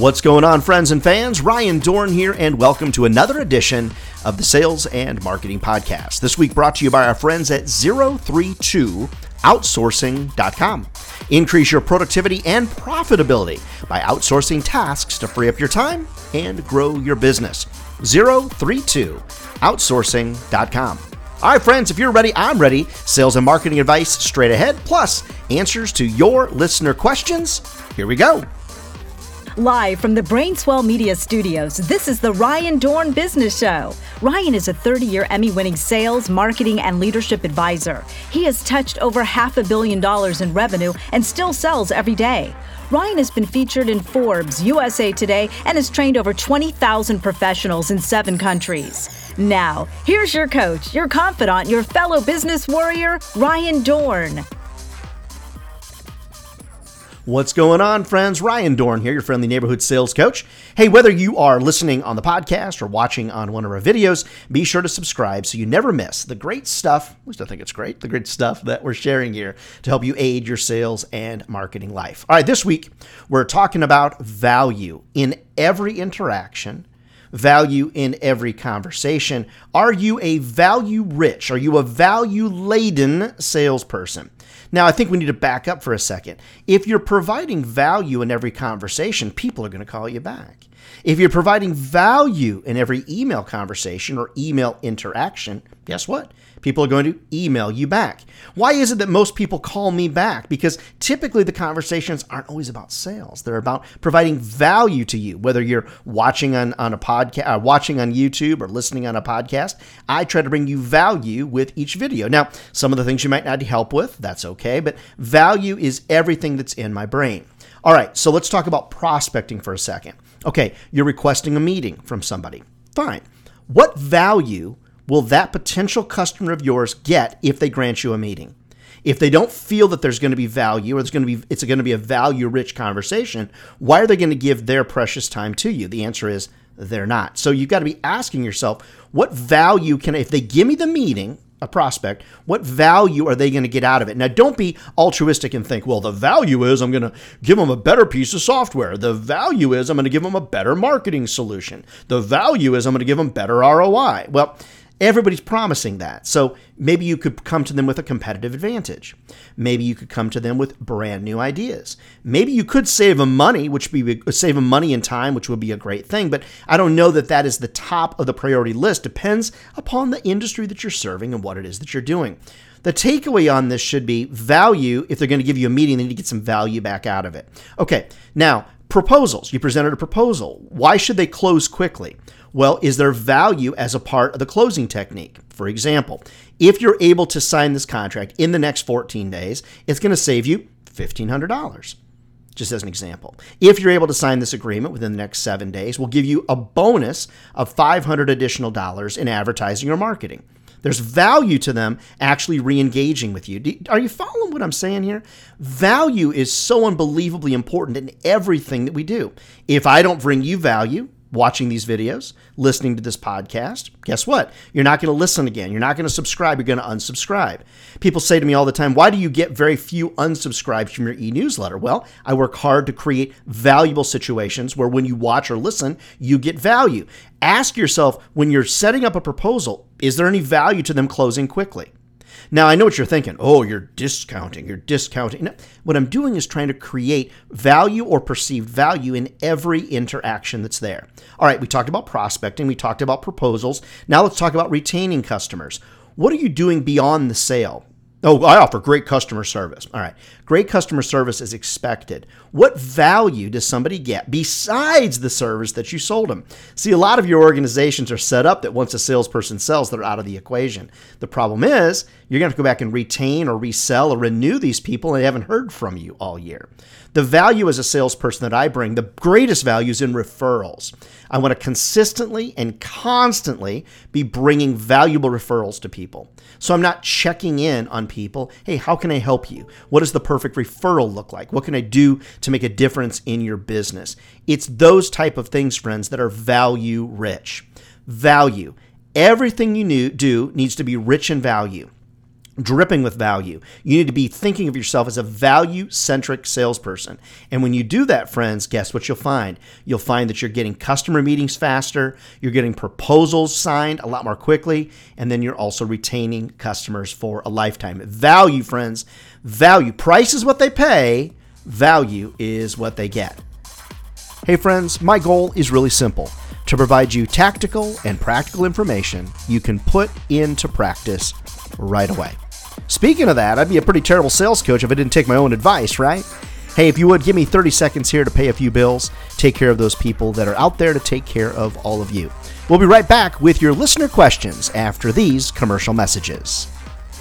What's going on, friends and fans? Ryan Dohrn here, and welcome to another edition of the Sales and Marketing Podcast. This week brought to you by our friends at 032outsourcing.com. Increase your productivity and profitability by outsourcing tasks to free up your time and grow your business. 032outsourcing.com. All right, friends, if you're ready, I'm ready. Sales and marketing advice straight ahead, plus answers to your listener questions. Here we go. Live from the Brainswell Media Studios, this is the Ryan Dohrn Business Show. Ryan is a 30 year Emmy winning sales, marketing, and leadership advisor. He has touched over half a billion dollars in revenue and still sells every day. Ryan has been featured in Forbes, USA Today, and has trained over 20,000 professionals in seven countries. Now, here's your coach, your confidant, your fellow business warrior, Ryan Dohrn. What's going on, friends? Ryan Dohrn here, your friendly neighborhood sales coach. Hey, whether you are listening on the podcast or watching on one of our videos, be sure to subscribe so you never miss the great stuff, at least I think it's great, the great stuff that we're sharing here to help you aid your sales and marketing life. All right, this week we're talking about value in every interaction value in every conversation. Are you a value rich? Are you a value laden salesperson? Now, I think we need to back up for a second. If you're providing value in every conversation, people are going to call you back. If you're providing value in every email conversation or email interaction, guess what? People are going to email you back. Why is it that most people call me back? Because typically the conversations aren't always about sales. They're about providing value to you, whether you're watching on, on a podcast, uh, watching on YouTube or listening on a podcast. I try to bring you value with each video. Now, some of the things you might not need help with, that's okay, but value is everything that's in my brain. All right, so let's talk about prospecting for a second. Okay, you're requesting a meeting from somebody. Fine. What value will that potential customer of yours get if they grant you a meeting? If they don't feel that there's going to be value or it's going to be it's going to be a value rich conversation, why are they going to give their precious time to you? The answer is they're not. So you've got to be asking yourself, what value can if they give me the meeting, a prospect, what value are they going to get out of it? Now, don't be altruistic and think, well, the value is I'm going to give them a better piece of software. The value is I'm going to give them a better marketing solution. The value is I'm going to give them better ROI. Well, Everybody's promising that. So maybe you could come to them with a competitive advantage. Maybe you could come to them with brand new ideas. Maybe you could save them money, which would be uh, save them money and time, which would be a great thing. But I don't know that that is the top of the priority list. Depends upon the industry that you're serving and what it is that you're doing. The takeaway on this should be value. If they're going to give you a meeting, they need to get some value back out of it. Okay, now proposals. You presented a proposal. Why should they close quickly? Well, is there value as a part of the closing technique? For example, if you're able to sign this contract in the next 14 days, it's going to save you $1,500 just as an example. If you're able to sign this agreement within the next seven days, we'll give you a bonus of 500 additional dollars in advertising or marketing. There's value to them actually re-engaging with you. Are you following what I'm saying here? Value is so unbelievably important in everything that we do. If I don't bring you value, watching these videos, listening to this podcast, guess what? You're not going to listen again. You're not going to subscribe. You're going to unsubscribe. People say to me all the time, why do you get very few unsubscribes from your e newsletter? Well, I work hard to create valuable situations where when you watch or listen, you get value. Ask yourself when you're setting up a proposal, is there any value to them closing quickly? Now, I know what you're thinking. Oh, you're discounting. You're discounting. No, what I'm doing is trying to create value or perceived value in every interaction that's there. All right, we talked about prospecting, we talked about proposals. Now let's talk about retaining customers. What are you doing beyond the sale? Oh, I offer great customer service. All right. Great customer service is expected. What value does somebody get besides the service that you sold them? See, a lot of your organizations are set up that once a salesperson sells, they're out of the equation. The problem is you're going to have to go back and retain or resell or renew these people and they haven't heard from you all year. The value as a salesperson that I bring, the greatest value is in referrals. I want to consistently and constantly be bringing valuable referrals to people. So I'm not checking in on people. Hey, how can I help you? What does the perfect referral look like? What can I do to make a difference in your business? It's those type of things, friends, that are value rich. Value. Everything you do needs to be rich in value. Dripping with value. You need to be thinking of yourself as a value centric salesperson. And when you do that, friends, guess what you'll find? You'll find that you're getting customer meetings faster, you're getting proposals signed a lot more quickly, and then you're also retaining customers for a lifetime. Value, friends, value. Price is what they pay, value is what they get. Hey, friends, my goal is really simple to provide you tactical and practical information you can put into practice right away. Speaking of that, I'd be a pretty terrible sales coach if I didn't take my own advice, right? Hey, if you would give me 30 seconds here to pay a few bills, take care of those people that are out there to take care of all of you. We'll be right back with your listener questions after these commercial messages.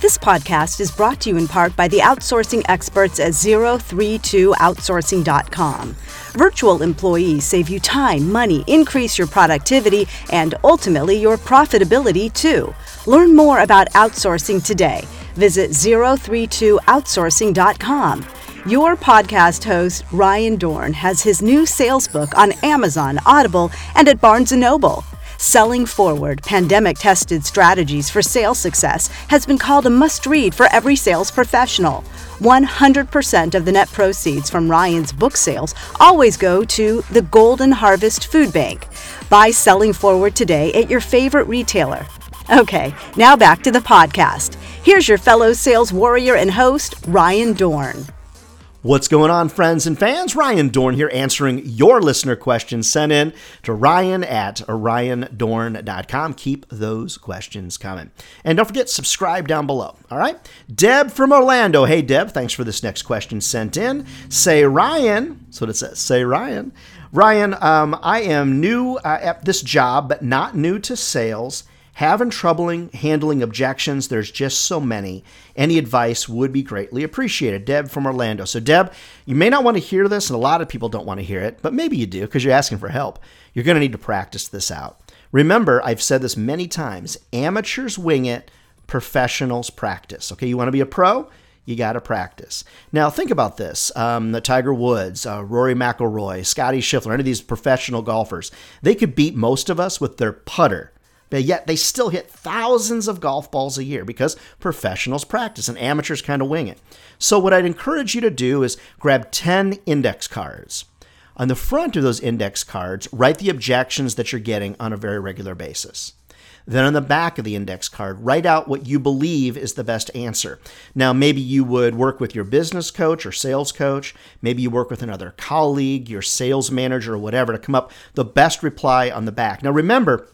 This podcast is brought to you in part by the outsourcing experts at 032outsourcing.com. Virtual employees save you time, money, increase your productivity, and ultimately your profitability too. Learn more about outsourcing today. Visit 032outsourcing.com. Your podcast host, Ryan Dohrn, has his new sales book on Amazon, Audible, and at Barnes & Noble. Selling Forward Pandemic Tested Strategies for Sales Success has been called a must read for every sales professional. 100% of the net proceeds from Ryan's book sales always go to the Golden Harvest Food Bank. Buy Selling Forward today at your favorite retailer. Okay, now back to the podcast. Here's your fellow sales warrior and host, Ryan Dohrn. What's going on, friends and fans? Ryan Dohrn here answering your listener questions sent in to ryan at ryandohrn.com. Keep those questions coming. And don't forget, subscribe down below. All right? Deb from Orlando. Hey, Deb, thanks for this next question sent in. Say Ryan. That's what it says. Say Ryan. Ryan, um, I am new uh, at this job, but not new to sales having troubling handling objections there's just so many. Any advice would be greatly appreciated. Deb from orlando. So deb you may not want to hear this and a lot of people don't want to hear it but maybe you do because you're asking for help. You're going to need to practice this out. Remember i've said this many times amateurs wing it professionals practice. Okay you want to be a pro? You got to practice. Now, think about this: um, the Tiger Woods, uh, Rory McIlroy, Scotty Scheffler, any of these professional golfers, they could beat most of us with their putter but yet they still hit thousands of golf balls a year because professionals practice and amateurs kind of wing it. So, what I'd encourage you to do is grab 10 index cards. On the front of those index cards, write the objections that you're getting on a very regular basis. Then on the back of the index card, write out what you believe is the best answer. Now, maybe you would work with your business coach or sales coach. Maybe you work with another colleague, your sales manager, or whatever to come up the best reply on the back. Now, remember,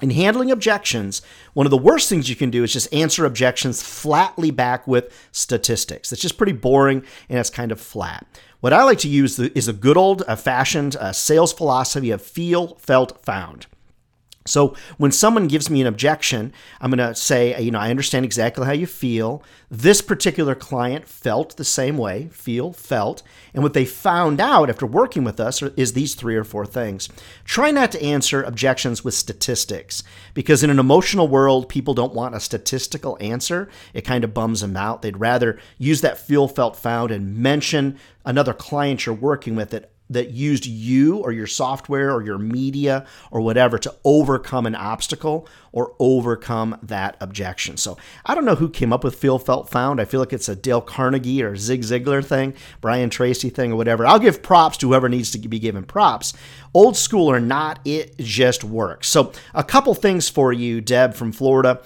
in handling objections, one of the worst things you can do is just answer objections flatly back with statistics. It's just pretty boring and it's kind of flat. What I like to use is a good old fashioned uh, sales philosophy of feel, felt, found. So when someone gives me an objection, I'm going to say, uh, you know, I understand exactly how you feel. This particular client felt the same way, feel, felt. And what they found out after working with us is these three or four things. Try not to answer objections with statistics because in an emotional world, people don't want a statistical answer. It kind of bums them out. They'd rather use that feel, felt, found and mention another client you're working with that that used you or your software or your media or whatever to overcome an obstacle or overcome that objection. So I don't know who came up with feel felt found. I feel like it's a Dale Carnegie or Zig Ziglar thing, Brian Tracy thing or whatever. I'll give props to whoever needs to be given props. Old school or not, it just works. So a couple things for you, Deb from Florida.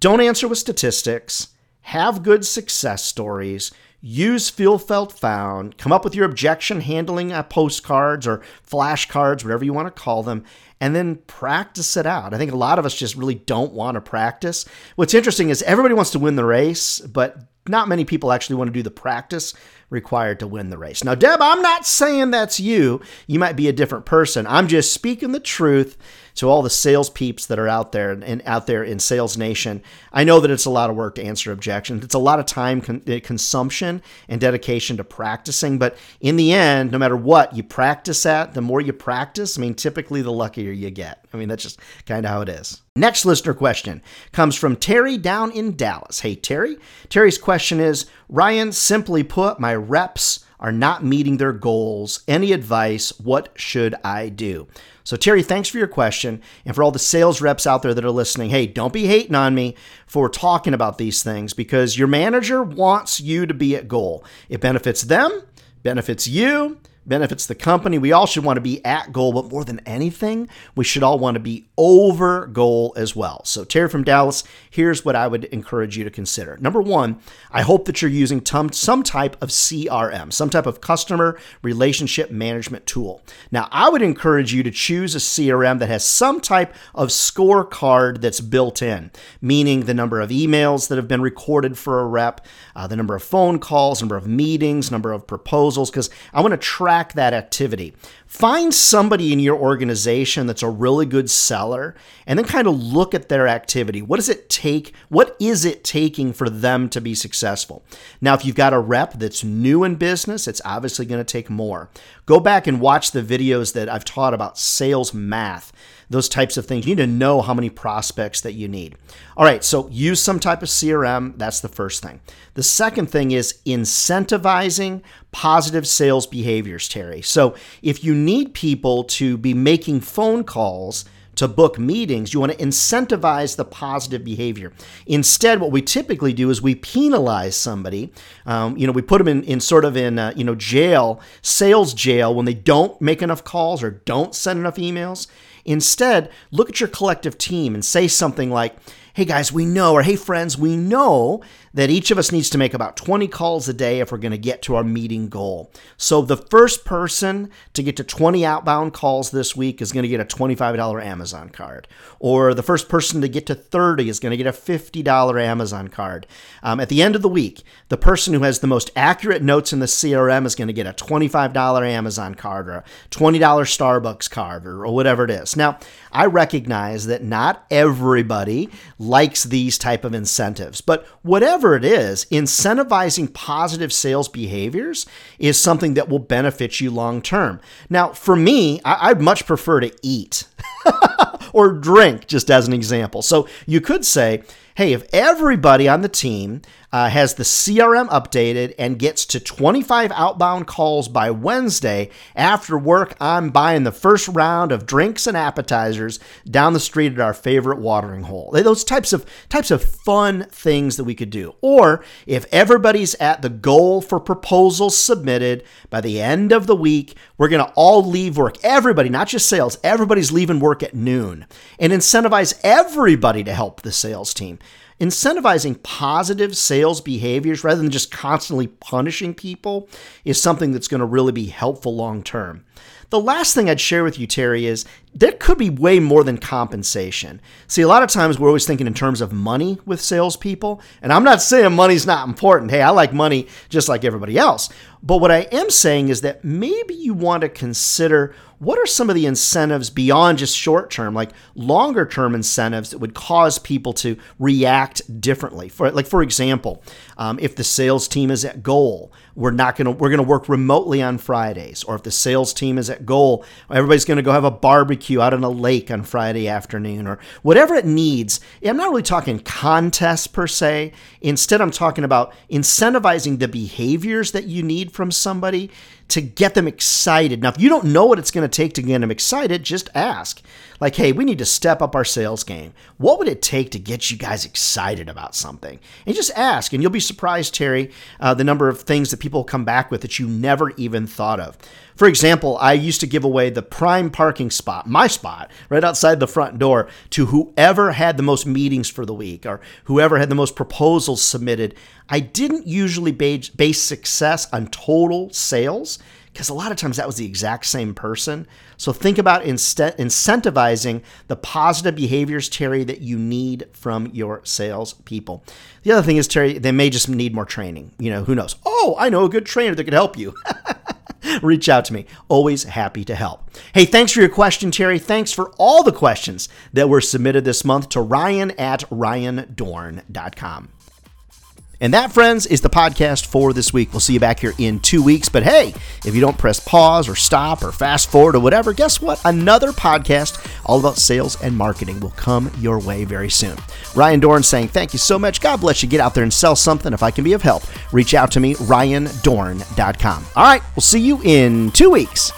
Don't answer with statistics. Have good success stories use feel felt found. Come up with your objection handling uh, postcards or flashcards whatever you want to call them and then practice it out. I think a lot of us just really don't want to practice. What's interesting is everybody wants to win the race but not many people actually want to do the practice required to win the race now deb i'm not saying that's you you might be a different person i'm just speaking the truth to all the sales peeps that are out there and out there in Sales Nation. I know that it's a lot of work to answer objections. It's a lot of time con- eh, consumption and dedication to practicing. But in the end, no matter what you practice at, the more you practice, I mean, typically the luckier you get. I mean, that's just kind of how it is. Next listener question comes from Terry down in Dallas. Hey, Terry. Terry's question is Ryan, simply put, my reps are not meeting their goals. Any advice? What should I do? So, Terry, thanks for your question. And for all the sales reps out there that are listening, hey, don't be hating on me for talking about these things because your manager wants you to be at goal. It benefits them, benefits you, benefits the company. We all should want to be at goal, but more than anything, we should all want to be over goal as well. So, Terry from Dallas, here's what I would encourage you to consider. Number one, I hope that you're using some type of CRM, some type of customer relationship management tool. Now, I would encourage you to choose a CRM that has some type of scorecard that's built in, meaning the number of emails that have been recorded for a rep, uh, the number of phone calls, number of meetings, number of proposals, because I want to track track that activity. Find somebody in your organization that's a really good seller and then kind of look at their activity. What does it take? What is it taking for them to be successful? Now, if you've got a rep that's new in business, it's obviously going to take more. Go back and watch the videos that I've taught about sales math those types of things. You need to know how many prospects that you need. All right, so use some type of CRM. That's the first thing. The second thing is incentivizing positive sales behaviors, Terry. So if you need people to be making phone calls, to book meetings, you want to incentivize the positive behavior. Instead, what we typically do is we penalize somebody. Um, you know, we put them in, in sort of in, uh, you know, jail, sales jail, when they don't make enough calls or don't send enough emails. Instead, look at your collective team and say something like, hey guys, we know, or hey friends, we know that each of us needs to make about 20 calls a day if we're going to get to our meeting goal. So the first person to get to 20 outbound calls this week is going to get a $25 Amazon card. Or the first person to get to 30 is going to get a $50 Amazon card. Um, at the end of the week, the person who has the most accurate notes in the CRM is going to get a $25 Amazon card or a $20 Starbucks card or, or whatever it is. Now, I recognize that not everybody likes these type of incentives, but whatever whatever it is, incentivizing positive sales behaviors is something that will benefit you long term. Now, for me, I- would much prefer to eat or drink, just as an example. So you could say, hey, if everybody on the team uh, has the CRM updated and gets to 25 outbound calls by Wednesday. After work, I'm buying the first round of drinks and appetizers down the street at our favorite watering hole. Those types of types of fun things that we could do. Or if everybody's at the goal for proposals submitted by the end of the week, we're going to all leave work. Everybody, not just sales, everybody's leaving work at noon and incentivize everybody to help the sales team incentivizing positive sales behaviors rather than just constantly punishing people is something that's going to really be helpful long term. The last thing I'd share with you, Terry, is there could be way more than compensation. See, a lot of times we're always thinking in terms of money with salespeople, and I'm not saying money's not important. Hey, I like money just like everybody else. But what I am saying is that maybe you want to consider what are some of the incentives beyond just short term, like longer term incentives that would cause people to react differently? For like, for example, um, if the sales team is at goal, we're not gonna we're gonna work remotely on Fridays, or if the sales team is at goal, everybody's gonna go have a barbecue out on a lake on Friday afternoon, or whatever it needs. I'm not really talking contests per se. Instead, I'm talking about incentivizing the behaviors that you need from somebody to get them excited. Now, if you don't know what it's going to take to get them excited, just ask. Like, hey, we need to step up our sales game. What would it take to get you guys excited about something? And just ask, and you'll be surprised, Terry, uh, the number of things that people come back with that you never even thought of. For example, I used to give away the prime parking spot, my spot, right outside the front door, to whoever had the most meetings for the week or whoever had the most proposals submitted. I didn't usually base success on total sales because a lot of times that was the exact same person. So think about incentivizing the positive behaviors, Terry, that you need from your sales people. The other thing is, Terry, they may just need more training. You know, who knows? Oh, I know a good trainer that could help you. reach out to me. Always happy to help. Hey, thanks for your question, Terry. Thanks for all the questions that were submitted this month to ryan at ryandohrn.com. And that, friends, is the podcast for this week. We'll see you back here in two weeks. But hey, if you don't press pause or stop or fast forward or whatever, guess what? Another podcast all about sales and marketing will come your way very soon. Ryan Dohrn saying thank you so much. God bless you. Get out there and sell something. If I can be of help, reach out to me, ryandohrn.com. All right, we'll see you in two weeks.